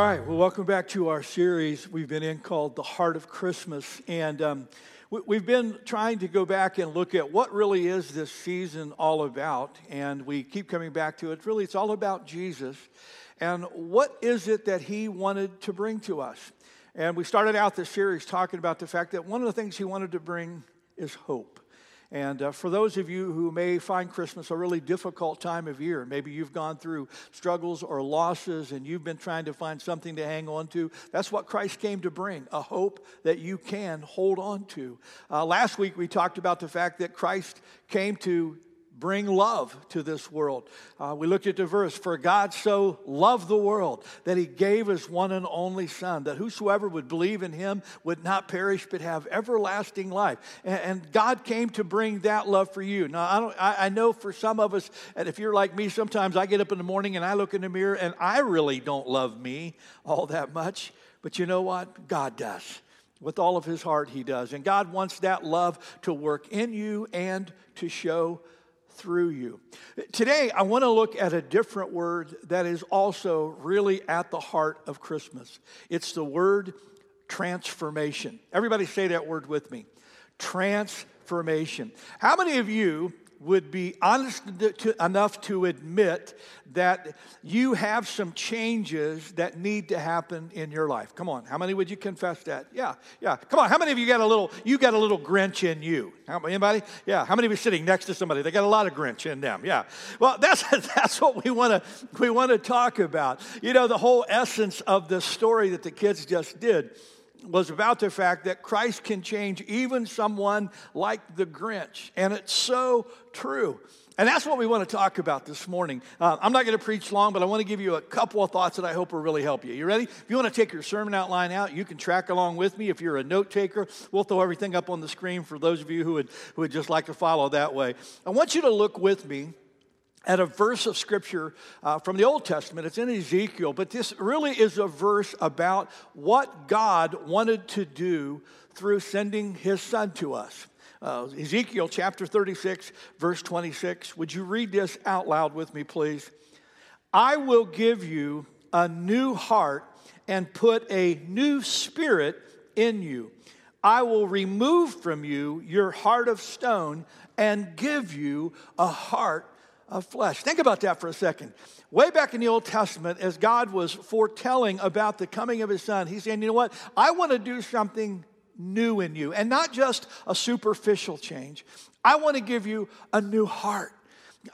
All right, well, welcome back to our series we've been in called The Heart of Christmas. And um, we, have been trying to go back and look at what really is this season all about. And we keep coming back to it. Really, it's all about Jesus. And what is it that he wanted to bring to us? And we started out this series talking about the fact that one of the things he wanted to bring is hope. And uh, for those of you who may find Christmas a really difficult time of year, maybe you've gone through struggles or losses and you've been trying to find something to hang on to, that's what Christ came to bring a hope that you can hold on to. Uh, last week we talked about the fact that Christ came to bring love to this world. Uh, we looked at the verse, For God so loved the world that he gave his one and only Son, that whosoever would believe in him would not perish but have everlasting life. And, and God came to bring that love for you. Now, I, don't, I, I know for some of us, and if you're like me, sometimes I get up in the morning and I look in the mirror and I really don't love me all that much. But you know what? God does. With all of his heart, he does. And God wants that love to work in you and to show through you. Today, I want to look at a different word that is also really at the heart of Christmas. It's the word transformation. Everybody say that word with me transformation. How many of you would be honest enough to admit that you have some changes that need to happen in your life. Come on, how many would you confess that? Yeah, yeah. Come on, how many of you got a little? You got a little Grinch in you? Anybody? Yeah. How many of you sitting next to somebody? They got a lot of Grinch in them. Yeah. Well, that's that's what we want to we want to talk about. You know, the whole essence of the story that the kids just did was about the fact that Christ can change even someone like the Grinch. And it's so true. And that's what we want to talk about this morning. Uh, I'm not going to preach long, but I want to give you a couple of thoughts that I hope will really help you. You ready? If you want to take your sermon outline out, you can track along with me. If you're a note taker, we'll throw everything up on the screen for those of you who would, who would just like to follow that way. I want you to look with me at a verse of scripture uh, from the Old Testament. It's in Ezekiel, but this really is a verse about what God wanted to do through sending his son to us. Uh, Ezekiel chapter 36, verse 26. Would you read this out loud with me, please? I will give you a new heart and put a new spirit in you. I will remove from you your heart of stone and give you a heart of flesh. Think about that for a second. Way back in the Old Testament, as God was foretelling about the coming of his son, he's saying, you know what? I want to do something new in you, and not just a superficial change. I want to give you a new heart.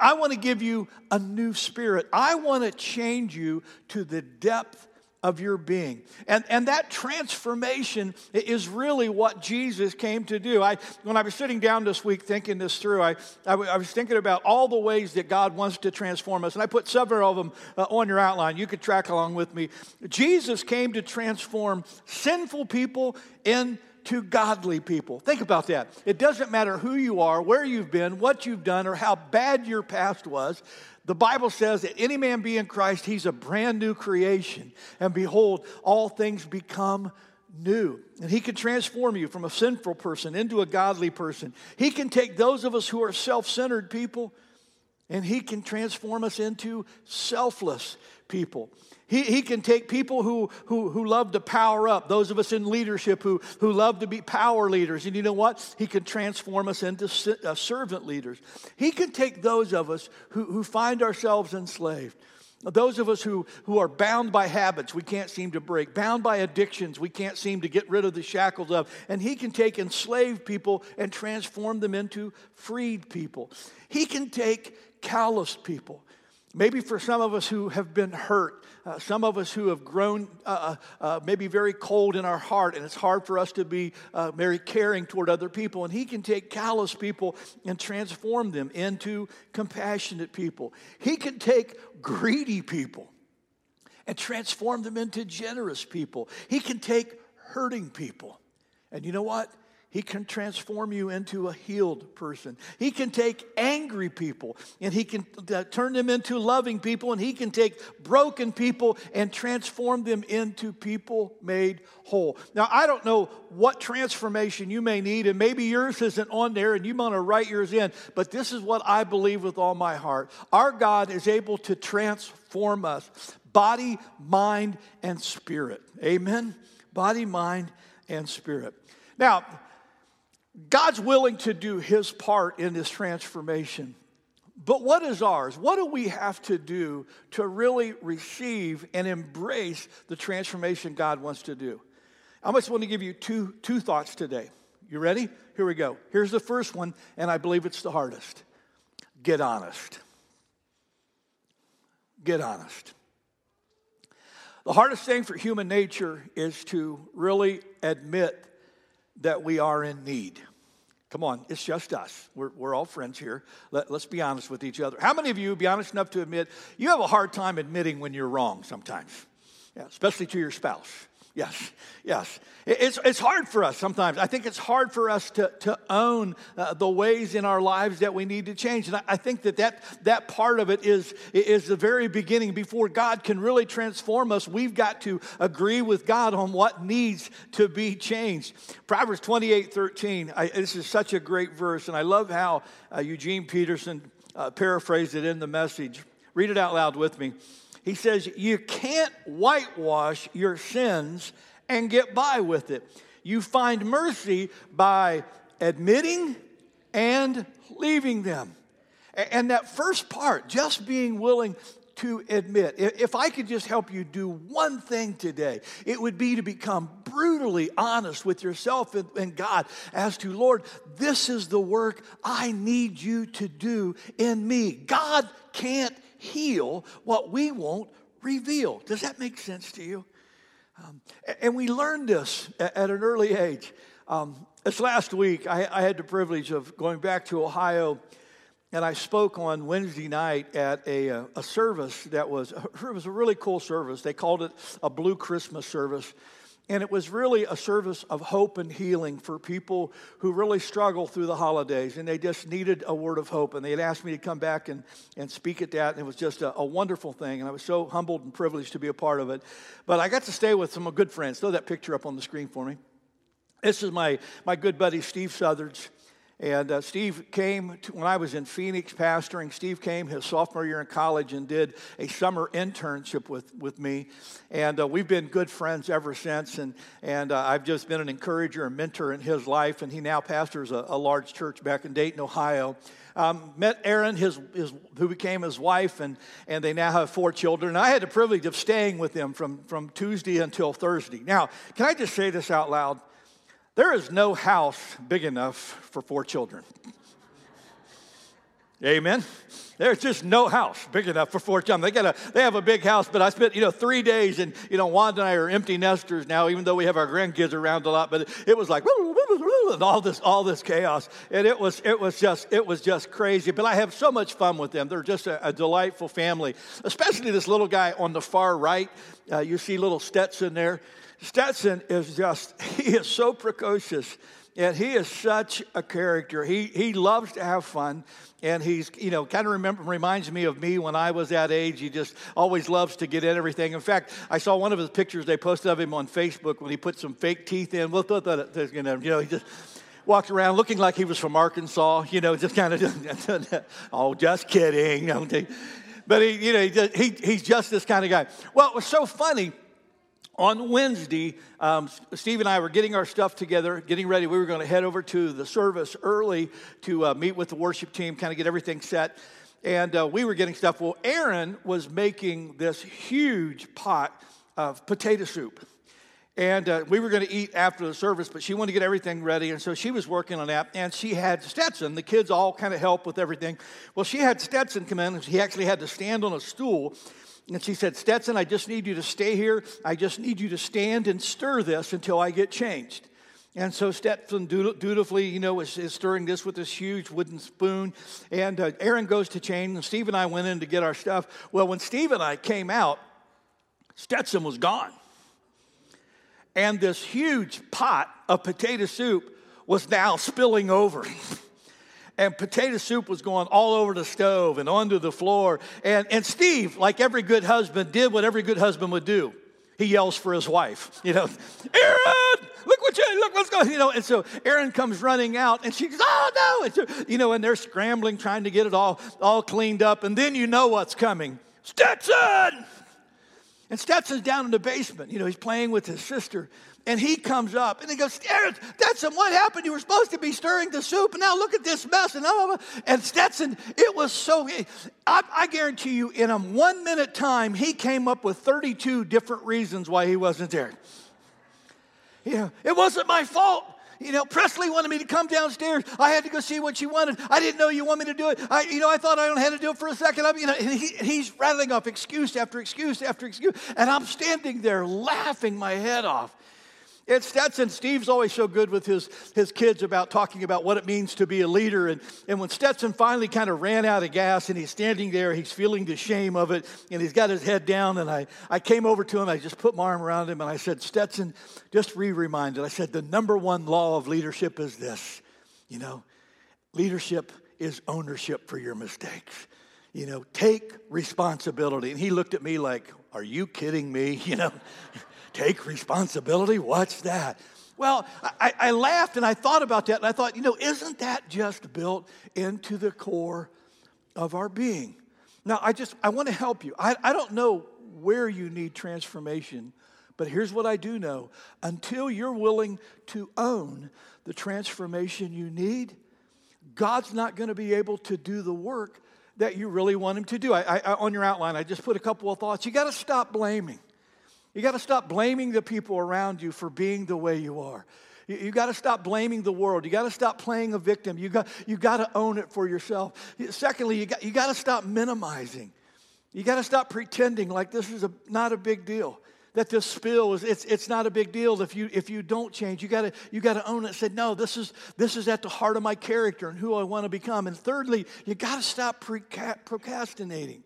I want to give you a new spirit. I want to change you to the depth of your being. And, and that transformation is really what Jesus came to do. I, when I was sitting down this week thinking this through, I, I, I was thinking about all the ways that God wants to transform us. And I put several of them uh, on your outline. You could track along with me. Jesus came to transform sinful people into godly people. Think about that. It doesn't matter who you are, where you've been, what you've done, or how bad your past was. The Bible says that any man be in Christ, he's a brand new creation. And behold, all things become new. And he can transform you from a sinful person into a godly person. He can take those of us who are self centered people and he can transform us into selfless people. He, he can take people who, who, who love to power up, those of us in leadership who, who love to be power leaders. And you know what? He can transform us into uh, servant leaders. He can take those of us who, who find ourselves enslaved. Those of us who, who are bound by habits we can't seem to break, bound by addictions we can't seem to get rid of the shackles of. And He can take enslaved people and transform them into freed people. He can take calloused people Maybe for some of us who have been hurt, uh, some of us who have grown uh, uh, uh, maybe very cold in our heart, and it's hard for us to be uh, very caring toward other people. And He can take callous people and transform them into compassionate people. He can take greedy people and transform them into generous people. He can take hurting people. And you know what? He can transform you into a healed person. He can take angry people and he can uh, turn them into loving people, and he can take broken people and transform them into people made whole. Now, I don't know what transformation you may need, and maybe yours isn't on there and you want to write yours in, but this is what I believe with all my heart. Our God is able to transform us body, mind, and spirit. Amen? Body, mind, and spirit. Now, God's willing to do his part in this transformation. But what is ours? What do we have to do to really receive and embrace the transformation God wants to do? I just want to give you two, two thoughts today. You ready? Here we go. Here's the first one, and I believe it's the hardest get honest. Get honest. The hardest thing for human nature is to really admit that we are in need. Come on, it's just us. We're, we're all friends here. Let, us be honest with each other. How many of you be honest enough to admit you have a hard time admitting when you're wrong sometimes? Yeah, especially to your spouse. Yes, yes. It's, it's hard for us sometimes. I think it's hard for us to, to own uh, the ways in our lives that we need to change. And I, I, think that, that that part of it is, is the very beginning. Before God can really transform us, we've got to agree with God on what needs to be changed. Proverbs 28 13. I, this is such a great verse, and I love how uh, Eugene Peterson uh, paraphrased it in the message. Read it out loud with me. He says, You can't whitewash your sins and get by with it. You find mercy by admitting and leaving them. And that first part, just being willing to admit. If I could just help you do one thing today, it would be to become brutally honest with yourself and God as to, Lord, this is the work I need you to do in me. God can't heal what we won't reveal. Does that make sense to you? Um, and we learned this at, an early age. Um, this last week, I, I, had the privilege of going back to Ohio, and I spoke on Wednesday night at a, uh, a service that was it was a really cool service. They called it a Blue Christmas service. And it was really a service of hope and healing for people who really struggle through the holidays and they just needed a word of hope. And they had asked me to come back and, and speak at that. And it was just a, a wonderful thing. And I was so humbled and privileged to be a part of it. But I got to stay with some good friends. Throw that picture up on the screen for me. This is my, my good buddy, Steve Southards. And uh, Steve came to, when I was in Phoenix pastoring. Steve came his sophomore year in college and did a summer internship with, with me. And uh, we've been good friends ever since. And, and uh, I've just been an encourager and mentor in his life. And he now pastors a, a large church back in Dayton, Ohio. Um, met Erin, his, his, who became his wife, and, and they now have four children. And I had the privilege of staying with them from, from Tuesday until Thursday. Now, can I just say this out loud? There is no house big enough for four children. Amen. There's just no house big enough for four children. They got a, they have a big house, but I spent you know three days, and you know Wanda and I are empty nesters now, even though we have our grandkids around a lot. But it was like and all this all this chaos, and it was it was just it was just crazy. But I have so much fun with them. They're just a, a delightful family, especially this little guy on the far right. Uh, you see little Stetson there. Stetson is just, he is so precocious and he is such a character. He, he loves to have fun. And he's, you know, kind of remember, reminds me of me when I was that age. He just always loves to get in everything. In fact, I saw one of his pictures they posted of him on Facebook when he put some fake teeth in. Well, you know, he just walked around looking like he was from Arkansas, you know, just kind of, oh, just kidding. But he, you know, he, he's just this kind of guy. Well, it was so funny on Wednesday, um, Steve and I were getting our stuff together, getting ready. We were going to head over to the service early to uh, meet with the worship team, kind of get everything set. And uh, we were getting stuff. Well, Erin was making this huge pot of potato soup. And uh, we were going to eat after the service, but she wanted to get everything ready. And so she was working on that. And she had Stetson. The kids all kind of help with everything. Well, she had Stetson come in. And he actually had to stand on a stool and she said, Stetson, I just need you to stay here. I just need you to stand and stir this until I get changed. And so Stetson dutifully, you know, is, is stirring this with this huge wooden spoon. And uh, Erin goes to change, and Steve and I went in to get our stuff. Well, when Steve and I came out, Stetson was gone. And this huge pot of potato soup was now spilling over. and potato soup was going all over the stove and onto the floor. And, and Steve, like every good husband, did what every good husband would do. He yells for his wife, you know, Erin, look what you, look what's going, you know. And so Erin comes running out and she goes, oh no. And so, you know, and they're scrambling, trying to get it all, all cleaned up. And then you know what's coming. Stetson! And Stetson's down in the basement. You know, he's playing with his sister. And he comes up and he goes, Stetson, what happened? You were supposed to be stirring the soup, and now look at this mess. And, blah, and Stetson, it was so, I, I guarantee you, in a one minute time, he came up with 32 different reasons why he wasn't there. Yeah, it wasn't my fault. You know, Presley wanted me to come downstairs. I had to go see what she wanted. I didn't know you want me to do it. I, you know, I thought I only had to do it for a second. I, you know, he, he's rattling off excuse after excuse after excuse, and I'm standing there laughing my head off. It's Stetson. Steve's always so good with his, his kids about talking about what it means to be a leader. And, and when Stetson finally kind of ran out of gas and he's standing there, he's feeling the shame of it and he's got his head down. And I, I came over to him, I just put my arm around him and I said, Stetson, just re reminded. I said, the number one law of leadership is this you know, leadership is ownership for your mistakes. You know, take responsibility. And he looked at me like, Are you kidding me? You know, Take responsibility? What's that? Well, I, I, laughed and I thought about that and I thought, you know, isn't that just built into the core of our being? Now, I just, I want to help you. I, I don't know where you need transformation, but here's what I do know. Until you're willing to own the transformation you need, God's not going to be able to do the work that you really want Him to do. I, I, on your outline, I just put a couple of thoughts. You got to stop blaming. You got to stop blaming the people around you for being the way you are. You, you got to stop blaming the world. You got to stop playing a victim. You got, you got to own it for yourself. Secondly, you got, you got to stop minimizing. You got to stop pretending like this is a, not a big deal. That this spill is it's, it's not a big deal if you if you don't change. You gotta you gotta own it. Say, no, this is this is at the heart of my character and who I want to become. And thirdly, you gotta stop procrastinating.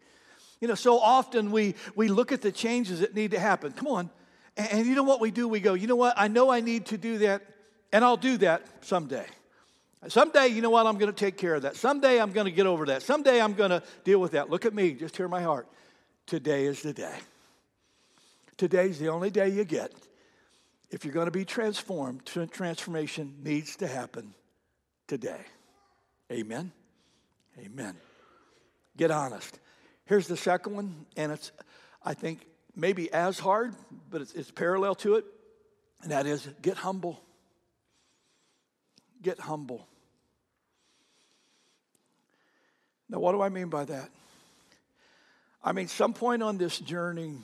You know, so often we, we look at the changes that need to happen. Come on. And, and you know what we do? We go, you know what? I know I need to do that, and I'll do that someday. Someday, you know what? I'm going to take care of that. Someday, I'm going to get over that. Someday, I'm going to deal with that. Look at me. Just hear my heart. Today is the day. Today's the only day you get. If you're going to be transformed, transformation needs to happen today. Amen. Amen. Get honest. Here's the second one, and it's, I think, maybe as hard, but it's, it's parallel to it, and that is get humble. Get humble. Now, what do I mean by that? I mean, some point on this journey,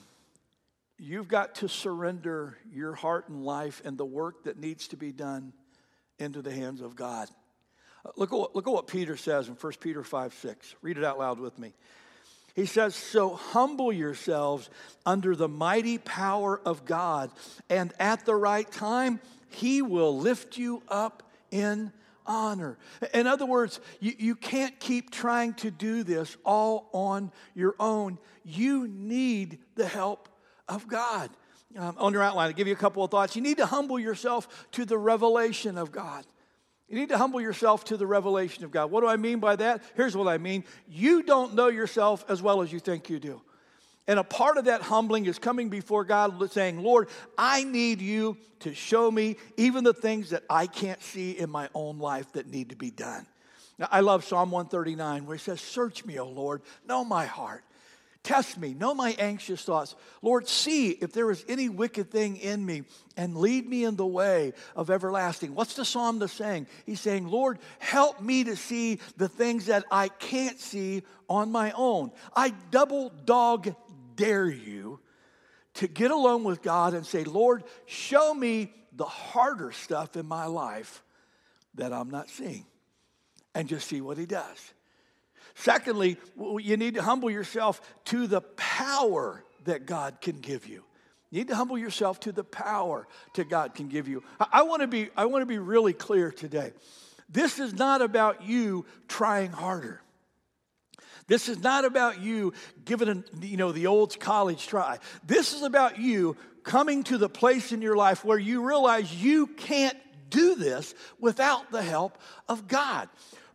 you've got to surrender your heart and life and the work that needs to be done into the hands of God. Look at what, look at what Peter says in 1 Peter 5 6. Read it out loud with me. He says, So humble yourselves under the mighty power of God, and at the right time, He will lift you up in honor. In other words, you, you can't keep trying to do this all on your own. You need the help of God. Um, on your outline, I'll give you a couple of thoughts. You need to humble yourself to the revelation of God. You need to humble yourself to the revelation of God. What do I mean by that? Here's what I mean you don't know yourself as well as you think you do. And a part of that humbling is coming before God saying, Lord, I need you to show me even the things that I can't see in my own life that need to be done. Now, I love Psalm 139 where he says, Search me, O Lord, know my heart. Test me, know my anxious thoughts. Lord, see if there is any wicked thing in me and lead me in the way of everlasting. What's the psalmist saying? He's saying, Lord, help me to see the things that I can't see on my own. I double dog dare you to get alone with God and say, Lord, show me the harder stuff in my life that I'm not seeing. And just see what he does. Secondly, you need to humble yourself to the power that God can give you. You need to humble yourself to the power that God can give you. I, want to be, I want to be really clear today. This is not about you trying harder. This is not about you giving a, you know the old college try. This is about you coming to the place in your life where you realize you can't do this without the help of God.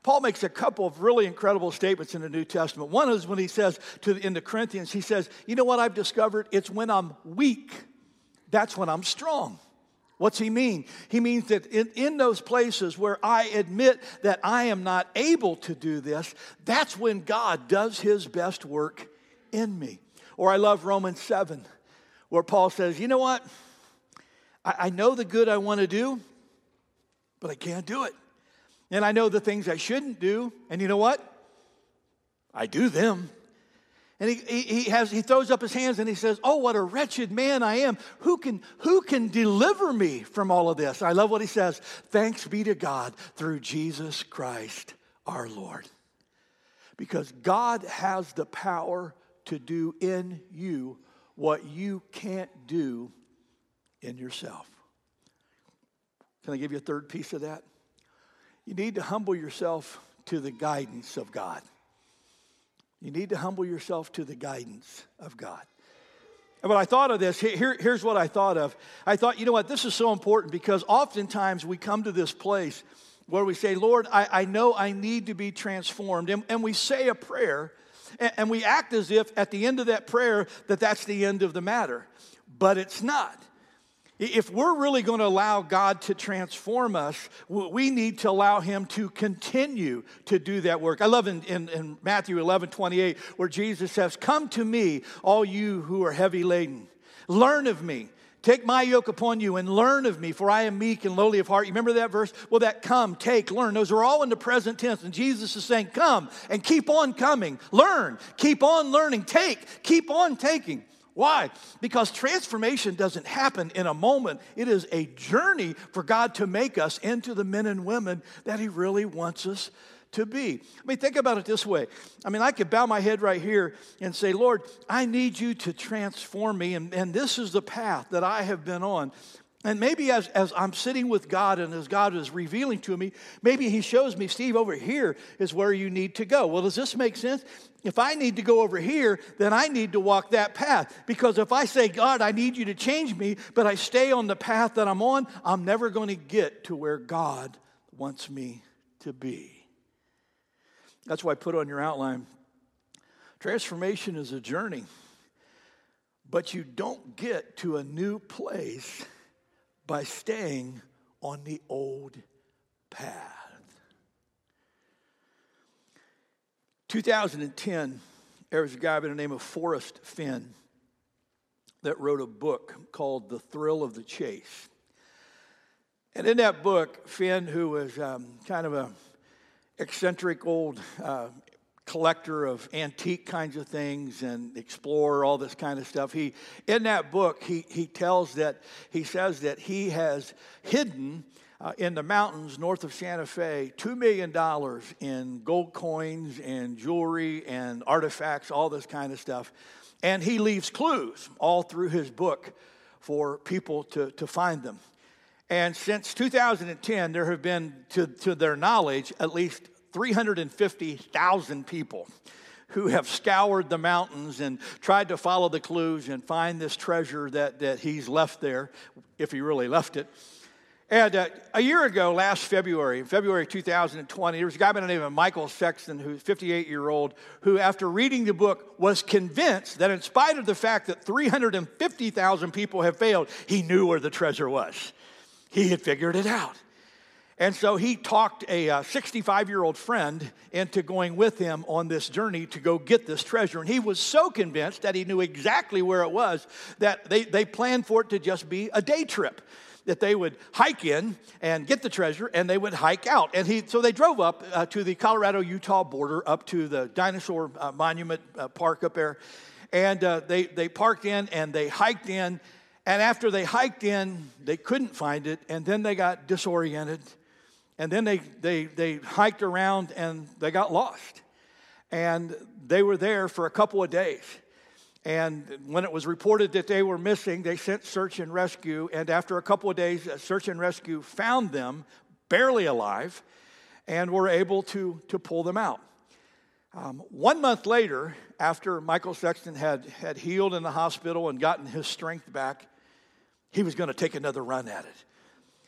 Paul makes a couple of really incredible statements in the New Testament. One is when he says to the, in the Corinthians, he says, You know what I've discovered? It's when I'm weak, that's when I'm strong. What's he mean? He means that in, in those places where I admit that I am not able to do this, that's when God does his best work in me. Or I love Romans 7, where Paul says, You know what? I, I know the good I want to do, but I can't do it. And I know the things I shouldn't do, and you know what? I do them. And he, he, has, he throws up his hands and he says, Oh, what a wretched man I am. Who can, who can deliver me from all of this? I love what he says. Thanks be to God through Jesus Christ our Lord. Because God has the power to do in you what you can't do in yourself. Can I give you a third piece of that? You need to humble yourself to the guidance of God. You need to humble yourself to the guidance of God. And when I thought of this, here, here's what I thought of. I thought, you know what, this is so important because oftentimes we come to this place where we say, Lord, I, I know I need to be transformed. And, and we say a prayer and, and we act as if at the end of that prayer that that's the end of the matter. But it's not. If we're really going to allow God to transform us, we need to allow Him to continue to do that work. I love in, in, in, Matthew 11 28, where Jesus says, Come to me, all you who are heavy laden. Learn of me. Take my yoke upon you and learn of me, for I am meek and lowly of heart. You remember that verse? Well, that come, take, learn, those are all in the present tense. And Jesus is saying, Come and keep on coming. Learn, keep on learning, take, keep on taking. Why? Because transformation doesn't happen in a moment. It is a journey for God to make us into the men and women that He really wants us to be. I mean, think about it this way. I mean, I could bow my head right here and say, Lord, I need you to transform me, and, and this is the path that I have been on. And maybe as, as I'm sitting with God and as God is revealing to me, maybe He shows me, Steve, over here is where you need to go. Well, does this make sense? If I need to go over here, then I need to walk that path. Because if I say, God, I need you to change me, but I stay on the path that I'm on, I'm never going to get to where God wants me to be. That's why I put on your outline transformation is a journey, but you don't get to a new place by staying on the old path. 2010, there was a guy by the name of Forrest Fenn that wrote a book called The Thrill of the Chase. And in that book, Fenn, who was um, kind of a eccentric old uh, collector of antique kinds of things and explorer, all this kind of stuff. He, in that book, he, he tells that, he says that he has hidden uh, in the mountains north of Santa Fe $2 million in gold coins and jewelry and artifacts, all this kind of stuff. And he leaves clues all through his book for people to, to find them. And since 2010, there have been, to, to their knowledge, at least 350,000 people who have scoured the mountains and tried to follow the clues and find this treasure that, that he's left there, if he really left it. And uh, a year ago, last February, February 2020, there was a guy by the name of Michael Sexson, who's 58 year old, who, after reading the book, was convinced that in spite of the fact that 350,000 people have failed, he knew where the treasure was. He had figured it out. And so he talked a 65 uh, year old friend into going with him on this journey to go get this treasure. And he was so convinced that he knew exactly where it was that they, they planned for it to just be a day trip. That they would hike in and get the treasure and they would hike out. And he, so they drove up uh, to the Colorado Utah border, up to the dinosaur uh, monument uh, park up there. And uh, they, they parked in and they hiked in. And after they hiked in, they couldn't find it. And then they got disoriented and then they, they, they hiked around and they got lost. And they were there for a couple of days. And when it was reported that they were missing, they sent search and rescue. And after a couple of days, search and rescue found them barely alive and were able to, to pull them out. Um, one month later, after Michael Sexson had, had healed in the hospital and gotten his strength back, he was going to take another run at it.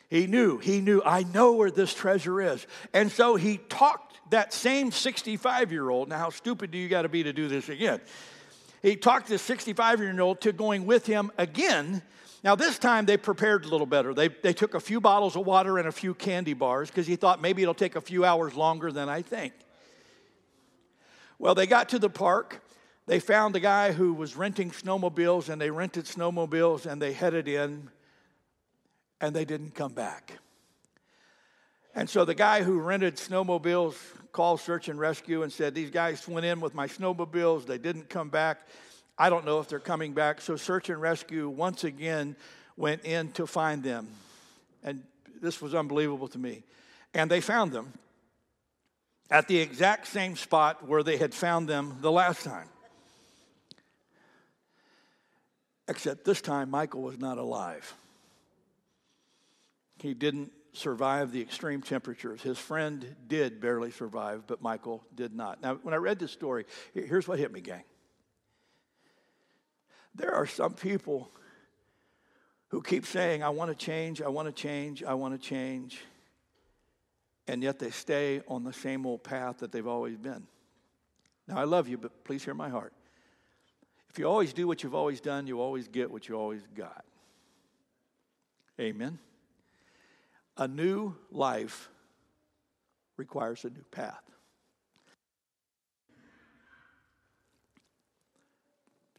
He knew, he knew, I know where this treasure is. And so he talked that same 65 year old. Now, how stupid do you got to be to do this again? He talked this 65 year old to going with him again. Now, this time they prepared a little better. They, they took a few bottles of water and a few candy bars because he thought maybe it'll take a few hours longer than I think. Well, they got to the park. They found the guy who was renting snowmobiles, and they rented snowmobiles and they headed in and they didn't come back. And so the guy who rented snowmobiles called search and rescue and said, These guys went in with my snowmobiles, they didn't come back. I don't know if they're coming back. So search and rescue once again went in to find them. And this was unbelievable to me. And they found them at the exact same spot where they had found them the last time. Except this time, Michael was not alive. He didn't survive the extreme temperatures. His friend did barely survive, but Michael did not. Now, when I read this story, here's what hit me, gang. There are some people who keep saying, I want to change, I want to change, I want to change, and yet they stay on the same old path that they've always been. Now, I love you, but please hear my heart. If you always do what you've always done, you always get what you always got. Amen. A new life requires a new path.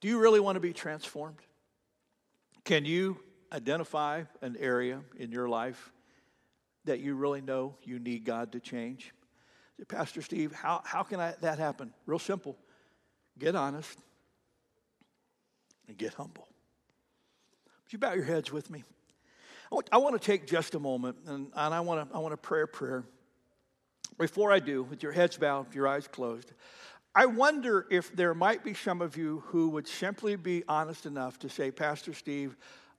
Do you really want to be transformed? Can you identify an area in your life that you really know you need God to change? Pastor Steve, how, how can I, that happen? Real simple. Get honest and get humble. Would you bow your heads with me? I want to take just a moment and, and I, want to, I want to pray a prayer. Before I do, with your heads bowed, your eyes closed, I wonder if there might be some of you who would simply be honest enough to say, Pastor Steve,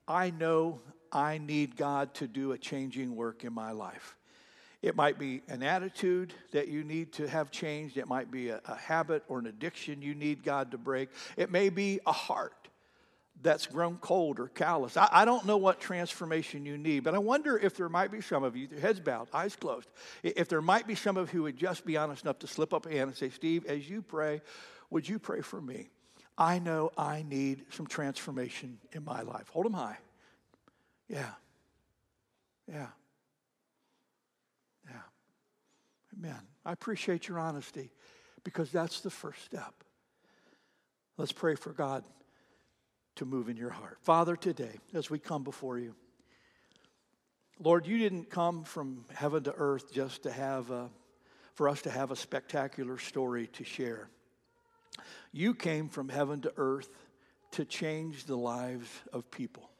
I know I need God to do a changing work in my life. It might be an attitude that you need to have changed. It might be a, a habit or an addiction you need God to break. It may be a heart that's grown cold or callous. I, I, don't know what transformation you need, but I wonder if there might be some of you, heads bowed, eyes closed, if there might be some of you who would just be honest enough to slip up a hand and say, Steve, as you pray, would you pray for me? I know I need some transformation in my life. Hold them high. Yeah. Yeah. Yeah. Amen. I appreciate your honesty because that's the first step. Let's pray for God to move in your heart. Father, today, as we come before you, Lord, you didn't come from heaven to earth just to have a, for us to have a spectacular story to share. You came from heaven to earth to change the lives of people.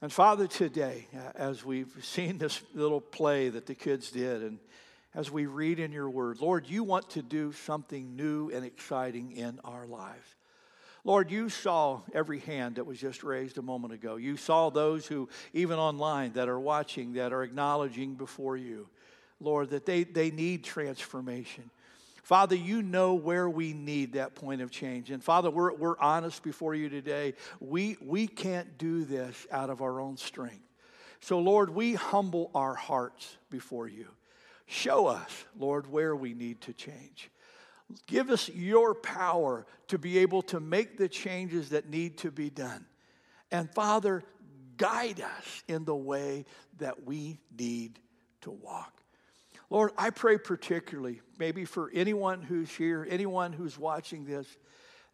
And Father, today, as we've seen this little play that the kids did, and as we read in your word, Lord, you want to do something new and exciting in our lives. Lord, you saw every hand that was just raised a moment ago. You saw those who, even online, that are watching, that are acknowledging before you, Lord, that they, they need transformation. Father, you know where we need that point of change. And Father, we're, we're honest before you today. We, we can't do this out of our own strength. So, Lord, we humble our hearts before you. Show us, Lord, where we need to change. Give us your power to be able to make the changes that need to be done. And Father, guide us in the way that we need to walk. Lord, I pray particularly, maybe for anyone who's here, anyone who's watching this,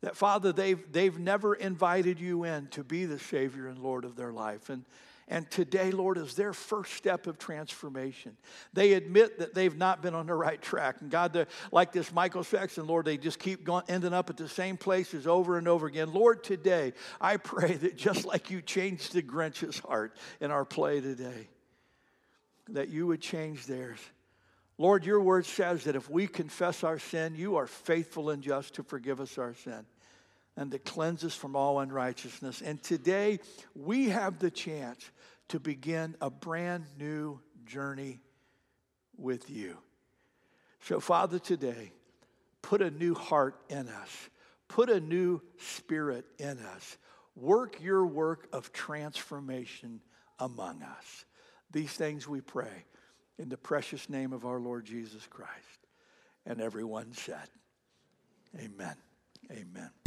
that Father, they've, they've never invited you in to be the Savior and Lord of their life. And and today, Lord, is their first step of transformation. They admit that they've not been on the right track. And God, like this Michael Sexson, Lord, they just keep going, ending up at the same places over and over again. Lord, today, I pray that just like you changed the Grinch's heart in our play today, that you would change theirs. Lord, your word says that if we confess our sin, you are faithful and just to forgive us our sin and to cleanse us from all unrighteousness. And today, we have the chance to begin a brand new journey with you. So, Father, today, put a new heart in us, put a new spirit in us. Work your work of transformation among us. These things we pray in the precious name of our Lord Jesus Christ. And everyone said, Amen. Amen.